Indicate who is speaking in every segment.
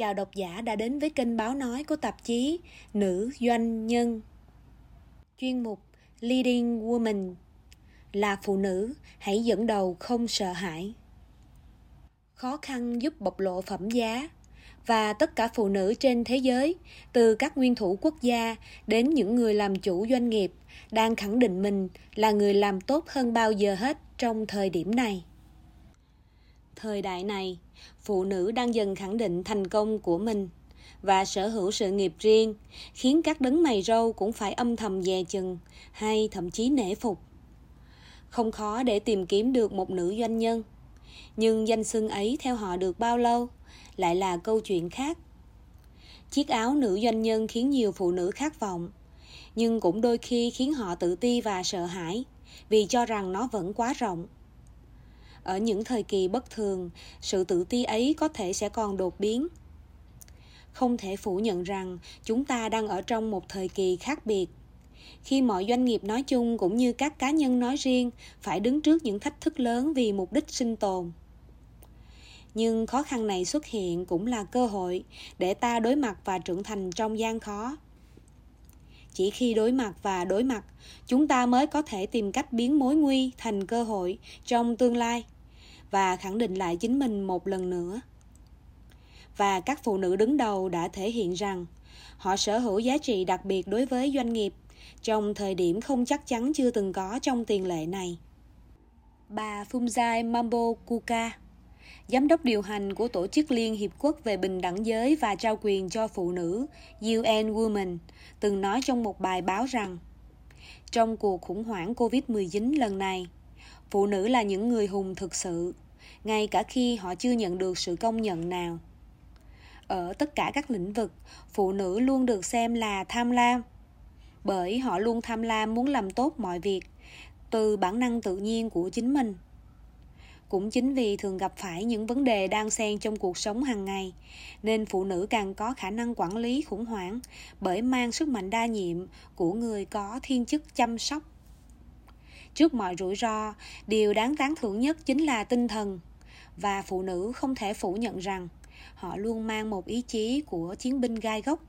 Speaker 1: Chào độc giả đã đến với kênh báo nói của tạp chí Nữ Doanh Nhân. Chuyên mục Leading Woman là phụ nữ, hãy dẫn đầu không sợ hãi. Khó khăn giúp bộc lộ phẩm giá và tất cả phụ nữ trên thế giới, từ các nguyên thủ quốc gia đến những người làm chủ doanh nghiệp, đang khẳng định mình là người làm tốt hơn bao giờ hết trong thời điểm này. Thời đại này, phụ nữ đang dần khẳng định thành công của mình và sở hữu sự nghiệp riêng, khiến các đấng mày râu cũng phải âm thầm dè chừng hay thậm chí nể phục. Không khó để tìm kiếm được một nữ doanh nhân, nhưng danh xưng ấy theo họ được bao lâu lại là câu chuyện khác. Chiếc áo nữ doanh nhân khiến nhiều phụ nữ khát vọng, nhưng cũng đôi khi khiến họ tự ti và sợ hãi vì cho rằng nó vẫn quá rộng ở những thời kỳ bất thường, sự tự ti ấy có thể sẽ còn đột biến. Không thể phủ nhận rằng chúng ta đang ở trong một thời kỳ khác biệt. Khi mọi doanh nghiệp nói chung cũng như các cá nhân nói riêng phải đứng trước những thách thức lớn vì mục đích sinh tồn. Nhưng khó khăn này xuất hiện cũng là cơ hội để ta đối mặt và trưởng thành trong gian khó. Chỉ khi đối mặt và đối mặt, chúng ta mới có thể tìm cách biến mối nguy thành cơ hội trong tương lai và khẳng định lại chính mình một lần nữa và các phụ nữ đứng đầu đã thể hiện rằng họ sở hữu giá trị đặc biệt đối với doanh nghiệp trong thời điểm không chắc chắn chưa từng có trong tiền lệ này. Bà Fumzai Mambo Kuka, giám đốc điều hành của Tổ chức Liên Hiệp Quốc về Bình đẳng giới và trao quyền cho phụ nữ UN Women, từng nói trong một bài báo rằng trong cuộc khủng hoảng COVID-19 lần này, phụ nữ là những người hùng thực sự, ngay cả khi họ chưa nhận được sự công nhận nào. Ở tất cả các lĩnh vực, phụ nữ luôn được xem là tham lam, bởi họ luôn tham lam muốn làm tốt mọi việc từ bản năng tự nhiên của chính mình cũng chính vì thường gặp phải những vấn đề đang xen trong cuộc sống hàng ngày nên phụ nữ càng có khả năng quản lý khủng hoảng bởi mang sức mạnh đa nhiệm của người có thiên chức chăm sóc trước mọi rủi ro, điều đáng tán thưởng nhất chính là tinh thần. Và phụ nữ không thể phủ nhận rằng họ luôn mang một ý chí của chiến binh gai góc,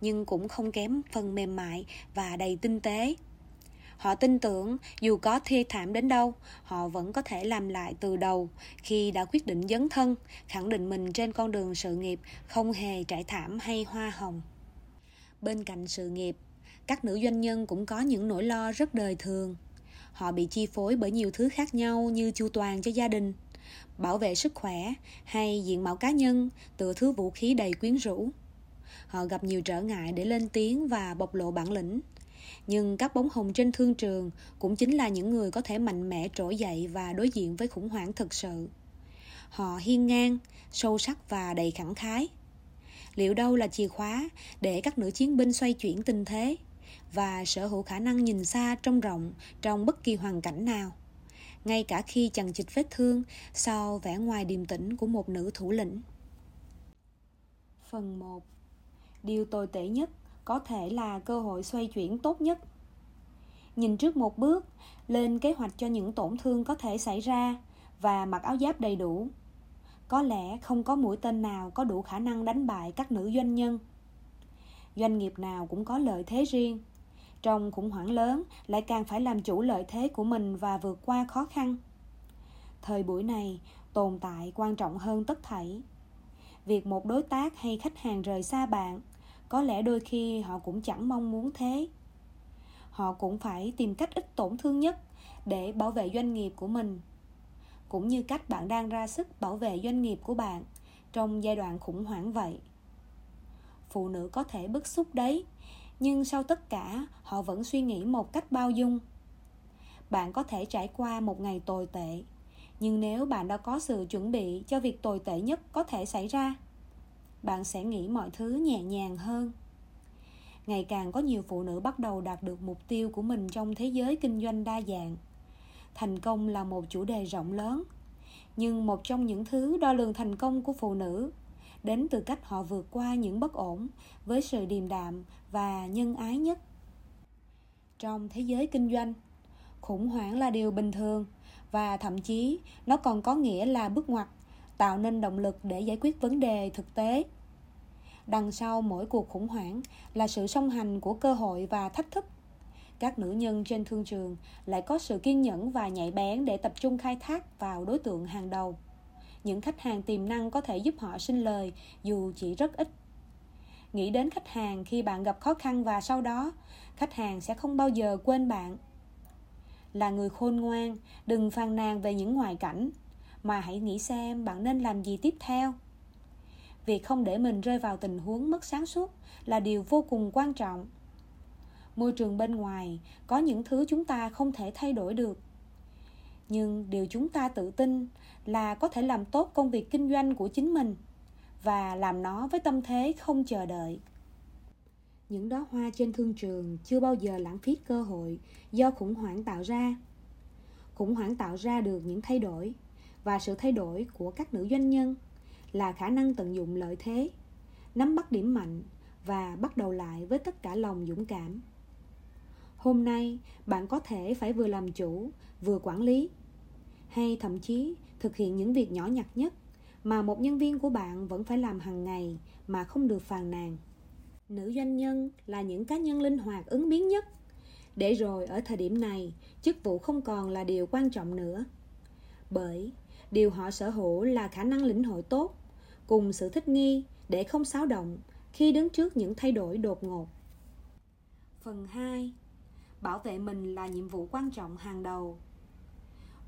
Speaker 1: nhưng cũng không kém phần mềm mại và đầy tinh tế. Họ tin tưởng dù có thê thảm đến đâu, họ vẫn có thể làm lại từ đầu khi đã quyết định dấn thân, khẳng định mình trên con đường sự nghiệp không hề trải thảm hay hoa hồng. Bên cạnh sự nghiệp, các nữ doanh nhân cũng có những nỗi lo rất đời thường họ bị chi phối bởi nhiều thứ khác nhau như chu toàn cho gia đình, bảo vệ sức khỏe hay diện mạo cá nhân từ thứ vũ khí đầy quyến rũ. Họ gặp nhiều trở ngại để lên tiếng và bộc lộ bản lĩnh. Nhưng các bóng hồng trên thương trường cũng chính là những người có thể mạnh mẽ trỗi dậy và đối diện với khủng hoảng thực sự. Họ hiên ngang, sâu sắc và đầy khẳng khái. Liệu đâu là chìa khóa để các nữ chiến binh xoay chuyển tình thế? Và sở hữu khả năng nhìn xa trông rộng trong bất kỳ hoàn cảnh nào. Ngay cả khi chằng chịt vết thương sau vẻ ngoài điềm tĩnh của một nữ thủ lĩnh. Phần 1 điều tồi tệ nhất có thể là cơ hội xoay chuyển tốt nhất. Nhìn trước một bước, lên kế hoạch cho những tổn thương có thể xảy ra và mặc áo giáp đầy đủ. Có lẽ không có mũi tên nào có đủ khả năng đánh bại các nữ doanh nhân. Doanh nghiệp nào cũng có lợi thế riêng trong khủng hoảng lớn lại càng phải làm chủ lợi thế của mình và vượt qua khó khăn. Thời buổi này, tồn tại quan trọng hơn tất thảy. Việc một đối tác hay khách hàng rời xa bạn, có lẽ đôi khi họ cũng chẳng mong muốn thế. Họ cũng phải tìm cách ít tổn thương nhất để bảo vệ doanh nghiệp của mình, cũng như cách bạn đang ra sức bảo vệ doanh nghiệp của bạn trong giai đoạn khủng hoảng vậy. Phụ nữ có thể bức xúc đấy nhưng sau tất cả, họ vẫn suy nghĩ một cách bao dung. Bạn có thể trải qua một ngày tồi tệ, nhưng nếu bạn đã có sự chuẩn bị cho việc tồi tệ nhất có thể xảy ra, bạn sẽ nghĩ mọi thứ nhẹ nhàng hơn. Ngày càng có nhiều phụ nữ bắt đầu đạt được mục tiêu của mình trong thế giới kinh doanh đa dạng. Thành công là một chủ đề rộng lớn, nhưng một trong những thứ đo lường thành công của phụ nữ đến từ cách họ vượt qua những bất ổn với sự điềm đạm và nhân ái nhất. Trong thế giới kinh doanh, khủng hoảng là điều bình thường và thậm chí nó còn có nghĩa là bước ngoặt, tạo nên động lực để giải quyết vấn đề thực tế. Đằng sau mỗi cuộc khủng hoảng là sự song hành của cơ hội và thách thức. Các nữ nhân trên thương trường lại có sự kiên nhẫn và nhạy bén để tập trung khai thác vào đối tượng hàng đầu những khách hàng tiềm năng có thể giúp họ sinh lời, dù chỉ rất ít. Nghĩ đến khách hàng khi bạn gặp khó khăn và sau đó, khách hàng sẽ không bao giờ quên bạn. Là người khôn ngoan, đừng phàn nàn về những ngoại cảnh, mà hãy nghĩ xem bạn nên làm gì tiếp theo. Việc không để mình rơi vào tình huống mất sáng suốt là điều vô cùng quan trọng. Môi trường bên ngoài, có những thứ chúng ta không thể thay đổi được nhưng điều chúng ta tự tin là có thể làm tốt công việc kinh doanh của chính mình và làm nó với tâm thế không chờ đợi. Những đóa hoa trên thương trường chưa bao giờ lãng phí cơ hội, do khủng hoảng tạo ra. Khủng hoảng tạo ra được những thay đổi và sự thay đổi của các nữ doanh nhân là khả năng tận dụng lợi thế, nắm bắt điểm mạnh và bắt đầu lại với tất cả lòng dũng cảm. Hôm nay, bạn có thể phải vừa làm chủ, vừa quản lý hay thậm chí thực hiện những việc nhỏ nhặt nhất mà một nhân viên của bạn vẫn phải làm hàng ngày mà không được phàn nàn. Nữ doanh nhân là những cá nhân linh hoạt ứng biến nhất. Để rồi ở thời điểm này, chức vụ không còn là điều quan trọng nữa. Bởi điều họ sở hữu là khả năng lĩnh hội tốt, cùng sự thích nghi để không xáo động khi đứng trước những thay đổi đột ngột. Phần 2 bảo vệ mình là nhiệm vụ quan trọng hàng đầu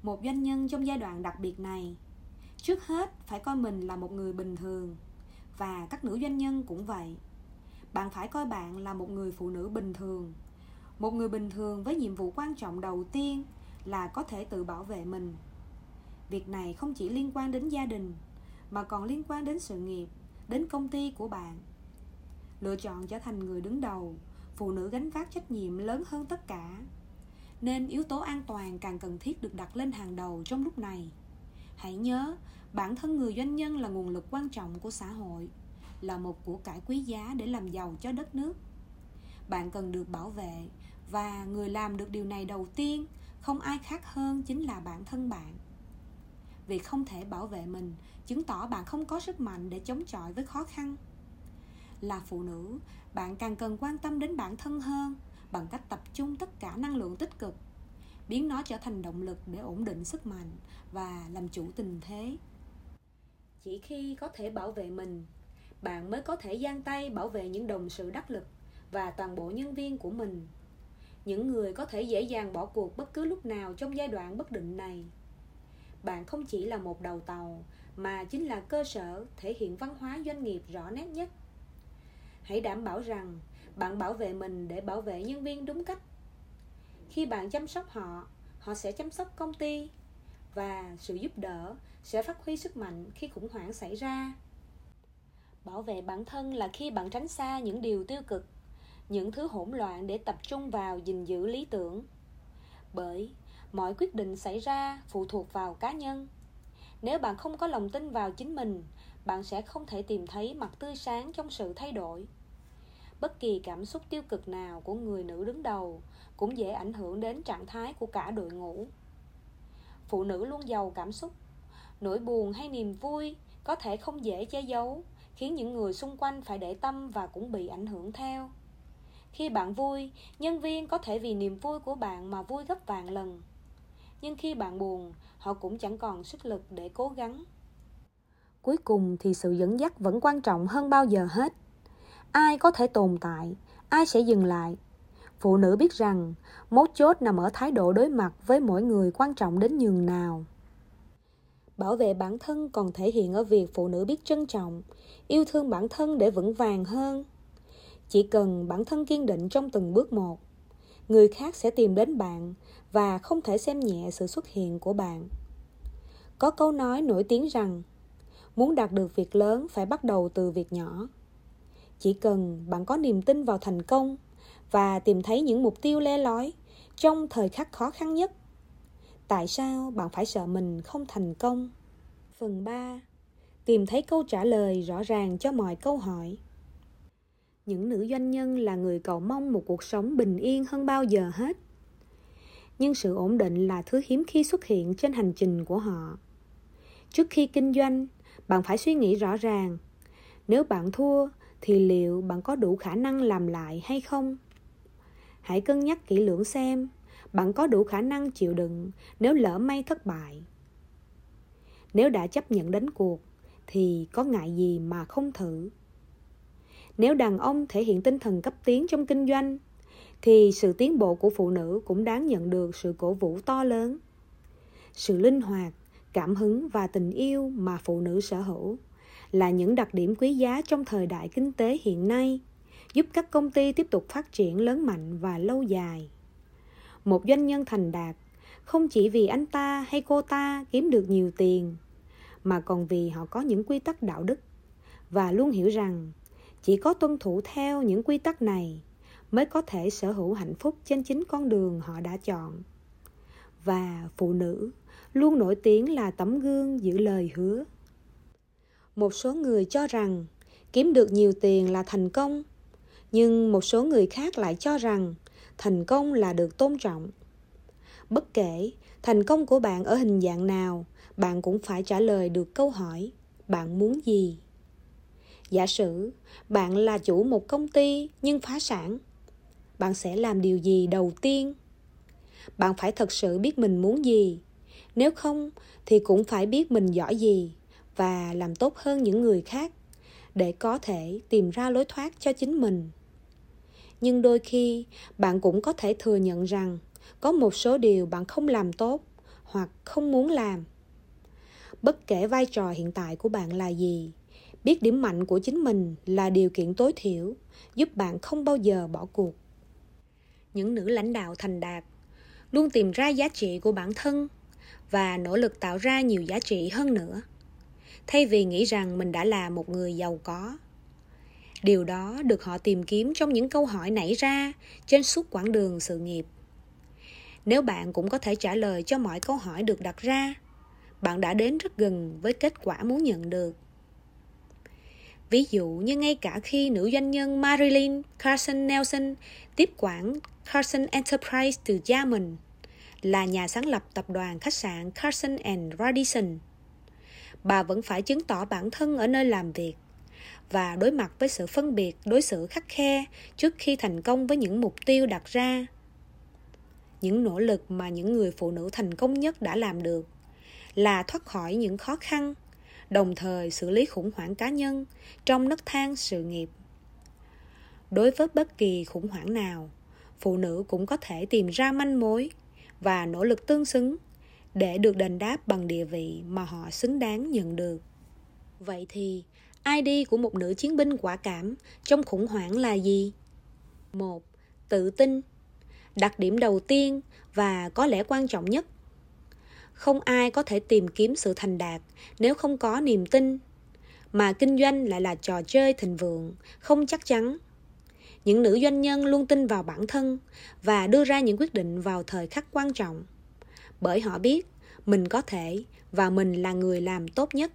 Speaker 1: một doanh nhân trong giai đoạn đặc biệt này. Trước hết, phải coi mình là một người bình thường. Và các nữ doanh nhân cũng vậy. Bạn phải coi bạn là một người phụ nữ bình thường. Một người bình thường với nhiệm vụ quan trọng đầu tiên là có thể tự bảo vệ mình. Việc này không chỉ liên quan đến gia đình, mà còn liên quan đến sự nghiệp, đến công ty của bạn. Lựa chọn trở thành người đứng đầu, phụ nữ gánh vác trách nhiệm lớn hơn tất cả nên yếu tố an toàn càng cần thiết được đặt lên hàng đầu trong lúc này. Hãy nhớ, bản thân người doanh nhân là nguồn lực quan trọng của xã hội, là một của cải quý giá để làm giàu cho đất nước. Bạn cần được bảo vệ và người làm được điều này đầu tiên, không ai khác hơn chính là bản thân bạn. Việc không thể bảo vệ mình, chứng tỏ bạn không có sức mạnh để chống chọi với khó khăn. Là phụ nữ, bạn càng cần quan tâm đến bản thân hơn bằng cách tập trung tất cả năng lượng tích cực, biến nó trở thành động lực để ổn định sức mạnh và làm chủ tình thế. Chỉ khi có thể bảo vệ mình, bạn mới có thể giang tay bảo vệ những đồng sự đắc lực và toàn bộ nhân viên của mình. Những người có thể dễ dàng bỏ cuộc bất cứ lúc nào trong giai đoạn bất định này. Bạn không chỉ là một đầu tàu, mà chính là cơ sở thể hiện văn hóa doanh nghiệp rõ nét nhất. Hãy đảm bảo rằng bạn bảo vệ mình để bảo vệ nhân viên đúng cách. Khi bạn chăm sóc họ họ sẽ chăm sóc công ty và sự giúp đỡ sẽ phát huy sức mạnh khi khủng hoảng xảy ra. Bảo vệ bản thân là khi bạn tránh xa những điều tiêu cực, những thứ hỗn loạn để tập trung vào gìn giữ lý tưởng. Bởi, mọi quyết định xảy ra phụ thuộc vào cá nhân. Nếu bạn không có lòng tin vào chính mình, bạn sẽ không thể tìm thấy mặt tươi sáng trong sự thay đổi bất kỳ cảm xúc tiêu cực nào của người nữ đứng đầu, cũng dễ ảnh hưởng đến trạng thái của cả đội ngũ. Phụ nữ luôn giàu cảm xúc, nỗi buồn hay niềm vui có thể không dễ che giấu, khiến những người xung quanh phải để tâm và cũng bị ảnh hưởng theo. Khi bạn vui, nhân viên có thể vì niềm vui của bạn mà vui gấp vạn lần. Nhưng khi bạn buồn, họ cũng chẳng còn sức lực để cố gắng. Cuối cùng thì sự dẫn dắt vẫn quan trọng hơn bao giờ hết ai có thể tồn tại, ai sẽ dừng lại? Phụ nữ biết rằng, mấu chốt nằm ở thái độ đối mặt với mỗi người quan trọng đến nhường nào. Bảo vệ bản thân còn thể hiện ở việc phụ nữ biết trân trọng, yêu thương bản thân để vững vàng hơn. Chỉ cần bản thân kiên định trong từng bước một, người khác sẽ tìm đến bạn và không thể xem nhẹ sự xuất hiện của bạn. Có câu nói nổi tiếng rằng, muốn đạt được việc lớn phải bắt đầu từ việc nhỏ chỉ cần bạn có niềm tin vào thành công và tìm thấy những mục tiêu le lói trong thời khắc khó khăn nhất, tại sao bạn phải sợ mình không thành công? Phần 3 tìm thấy câu trả lời rõ ràng cho mọi câu hỏi. Những nữ doanh nhân là người cầu mong một cuộc sống bình yên hơn bao giờ hết. Nhưng sự ổn định là thứ hiếm khi xuất hiện trên hành trình của họ. Trước khi kinh doanh, bạn phải suy nghĩ rõ ràng. Nếu bạn thua thì liệu bạn có đủ khả năng làm lại hay không? Hãy cân nhắc kỹ lưỡng xem bạn có đủ khả năng chịu đựng nếu lỡ may thất bại. Nếu đã chấp nhận đánh cuộc thì có ngại gì mà không thử. Nếu đàn ông thể hiện tinh thần cấp tiến trong kinh doanh thì sự tiến bộ của phụ nữ cũng đáng nhận được sự cổ vũ to lớn. Sự linh hoạt, cảm hứng và tình yêu mà phụ nữ sở hữu là những đặc điểm quý giá trong thời đại kinh tế hiện nay, giúp các công ty tiếp tục phát triển lớn mạnh và lâu dài. Một doanh nhân thành đạt không chỉ vì anh ta hay cô ta kiếm được nhiều tiền, mà còn vì họ có những quy tắc đạo đức và luôn hiểu rằng chỉ có tuân thủ theo những quy tắc này mới có thể sở hữu hạnh phúc trên chính con đường họ đã chọn. Và phụ nữ luôn nổi tiếng là tấm gương giữ lời hứa. Một số người cho rằng kiếm được nhiều tiền là thành công, nhưng một số người khác lại cho rằng thành công là được tôn trọng. Bất kể thành công của bạn ở hình dạng nào, bạn cũng phải trả lời được câu hỏi bạn muốn gì. Giả sử bạn là chủ một công ty nhưng phá sản, bạn sẽ làm điều gì đầu tiên? Bạn phải thật sự biết mình muốn gì. Nếu không thì cũng phải biết mình giỏi gì và làm tốt hơn những người khác, để có thể tìm ra lối thoát cho chính mình. Nhưng đôi khi, bạn cũng có thể thừa nhận rằng có một số điều bạn không làm tốt hoặc không muốn làm. Bất kể vai trò hiện tại của bạn là gì, biết điểm mạnh của chính mình là điều kiện tối thiểu, giúp bạn không bao giờ bỏ cuộc. Những nữ lãnh đạo thành đạt luôn tìm ra giá trị của bản thân và nỗ lực tạo ra nhiều giá trị hơn nữa thay vì nghĩ rằng mình đã là một người giàu có. Điều đó được họ tìm kiếm trong những câu hỏi nảy ra trên suốt quãng đường sự nghiệp. Nếu bạn cũng có thể trả lời cho mọi câu hỏi được đặt ra, bạn đã đến rất gần với kết quả muốn nhận được. Ví dụ như ngay cả khi nữ doanh nhân marilyn carson nelson tiếp quản carson enterprise từ cha mình, là nhà sáng lập tập đoàn khách sạn carson and radisson bà vẫn phải chứng tỏ bản thân ở nơi làm việc. Và đối mặt với sự phân biệt, đối xử khắc khe trước khi thành công với những mục tiêu đặt ra. Những nỗ lực mà những người phụ nữ thành công nhất đã làm được là thoát khỏi những khó khăn, đồng thời xử lý khủng hoảng cá nhân trong nấc thang sự nghiệp. Đối với bất kỳ khủng hoảng nào, phụ nữ cũng có thể tìm ra manh mối và nỗ lực tương xứng để được đền đáp bằng địa vị mà họ xứng đáng nhận được. Vậy thì ID của một nữ chiến binh quả cảm trong khủng hoảng là gì? một Tự tin. Đặc điểm đầu tiên và có lẽ quan trọng nhất Không ai có thể tìm kiếm sự thành đạt nếu không có niềm tin Mà kinh doanh lại là trò chơi thịnh vượng, không chắc chắn. Những nữ doanh nhân luôn tin vào bản thân và đưa ra những quyết định vào thời khắc quan trọng. Bởi họ biết mình có thể và mình là người làm tốt nhất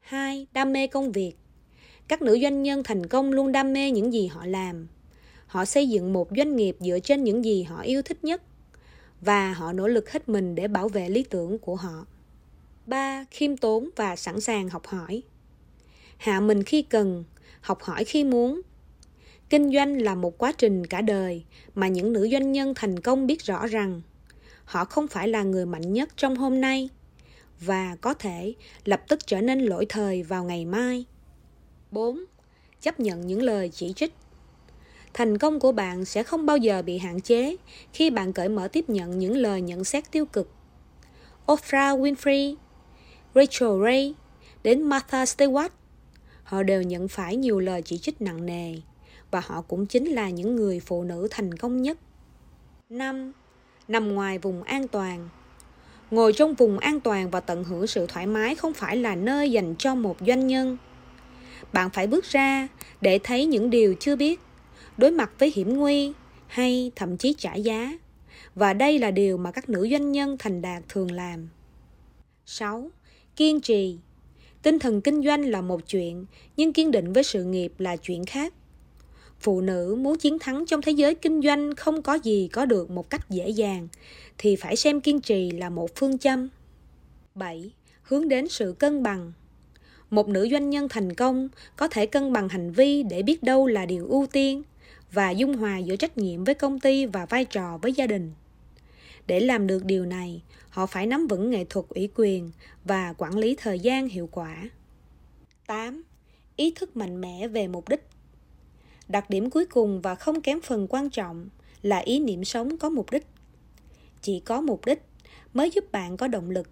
Speaker 1: 2. Đam mê công việc Các nữ doanh nhân thành công luôn đam mê những gì họ làm. Họ xây dựng một doanh nghiệp dựa trên những gì họ yêu thích nhất và họ nỗ lực hết mình để bảo vệ lý tưởng của họ. 3. Khiêm tốn và sẵn sàng học hỏi. Hạ mình khi cần, học hỏi khi muốn. Kinh doanh là một quá trình cả đời mà những nữ doanh nhân thành công biết rõ rằng họ không phải là người mạnh nhất trong hôm nay và có thể lập tức trở nên lỗi thời vào ngày mai. 4. Chấp nhận những lời chỉ trích. Thành công của bạn sẽ không bao giờ bị hạn chế khi bạn cởi mở tiếp nhận những lời nhận xét tiêu cực. Oprah Winfrey, Rachel Ray đến Martha Stewart, họ đều nhận phải nhiều lời chỉ trích nặng nề và họ cũng chính là những người phụ nữ thành công nhất. 5. Nằm ngoài vùng an toàn ngồi trong vùng an toàn và tận hưởng sự thoải mái không phải là nơi dành cho một doanh nhân bạn phải bước ra để thấy những điều chưa biết đối mặt với hiểm nguy hay thậm chí trả giá và đây là điều mà các nữ doanh nhân thành đạt thường làm 6. Kiên trì Tinh thần kinh doanh là một chuyện, nhưng kiên định với sự nghiệp là chuyện khác. Phụ nữ muốn chiến thắng trong thế giới kinh doanh không có gì có được một cách dễ dàng, thì phải xem kiên trì là một phương châm. 7. Hướng đến sự cân bằng. một nữ doanh nhân thành công có thể cân bằng hành vi để biết đâu là điều ưu tiên và dung hòa giữa trách nhiệm với công ty và vai trò với gia đình để làm được điều này họ phải nắm vững nghệ thuật ủy quyền và quản lý thời gian hiệu quả 8. Ý thức mạnh mẽ về mục đích Đặc điểm cuối cùng và không kém phần quan trọng là ý niệm sống có mục đích. Chỉ có mục đích mới giúp bạn có động lực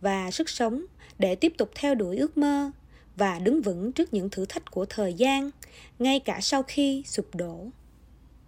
Speaker 1: và sức sống để tiếp tục theo đuổi ước mơ và đứng vững trước những thử thách của thời gian, ngay cả sau khi sụp đổ.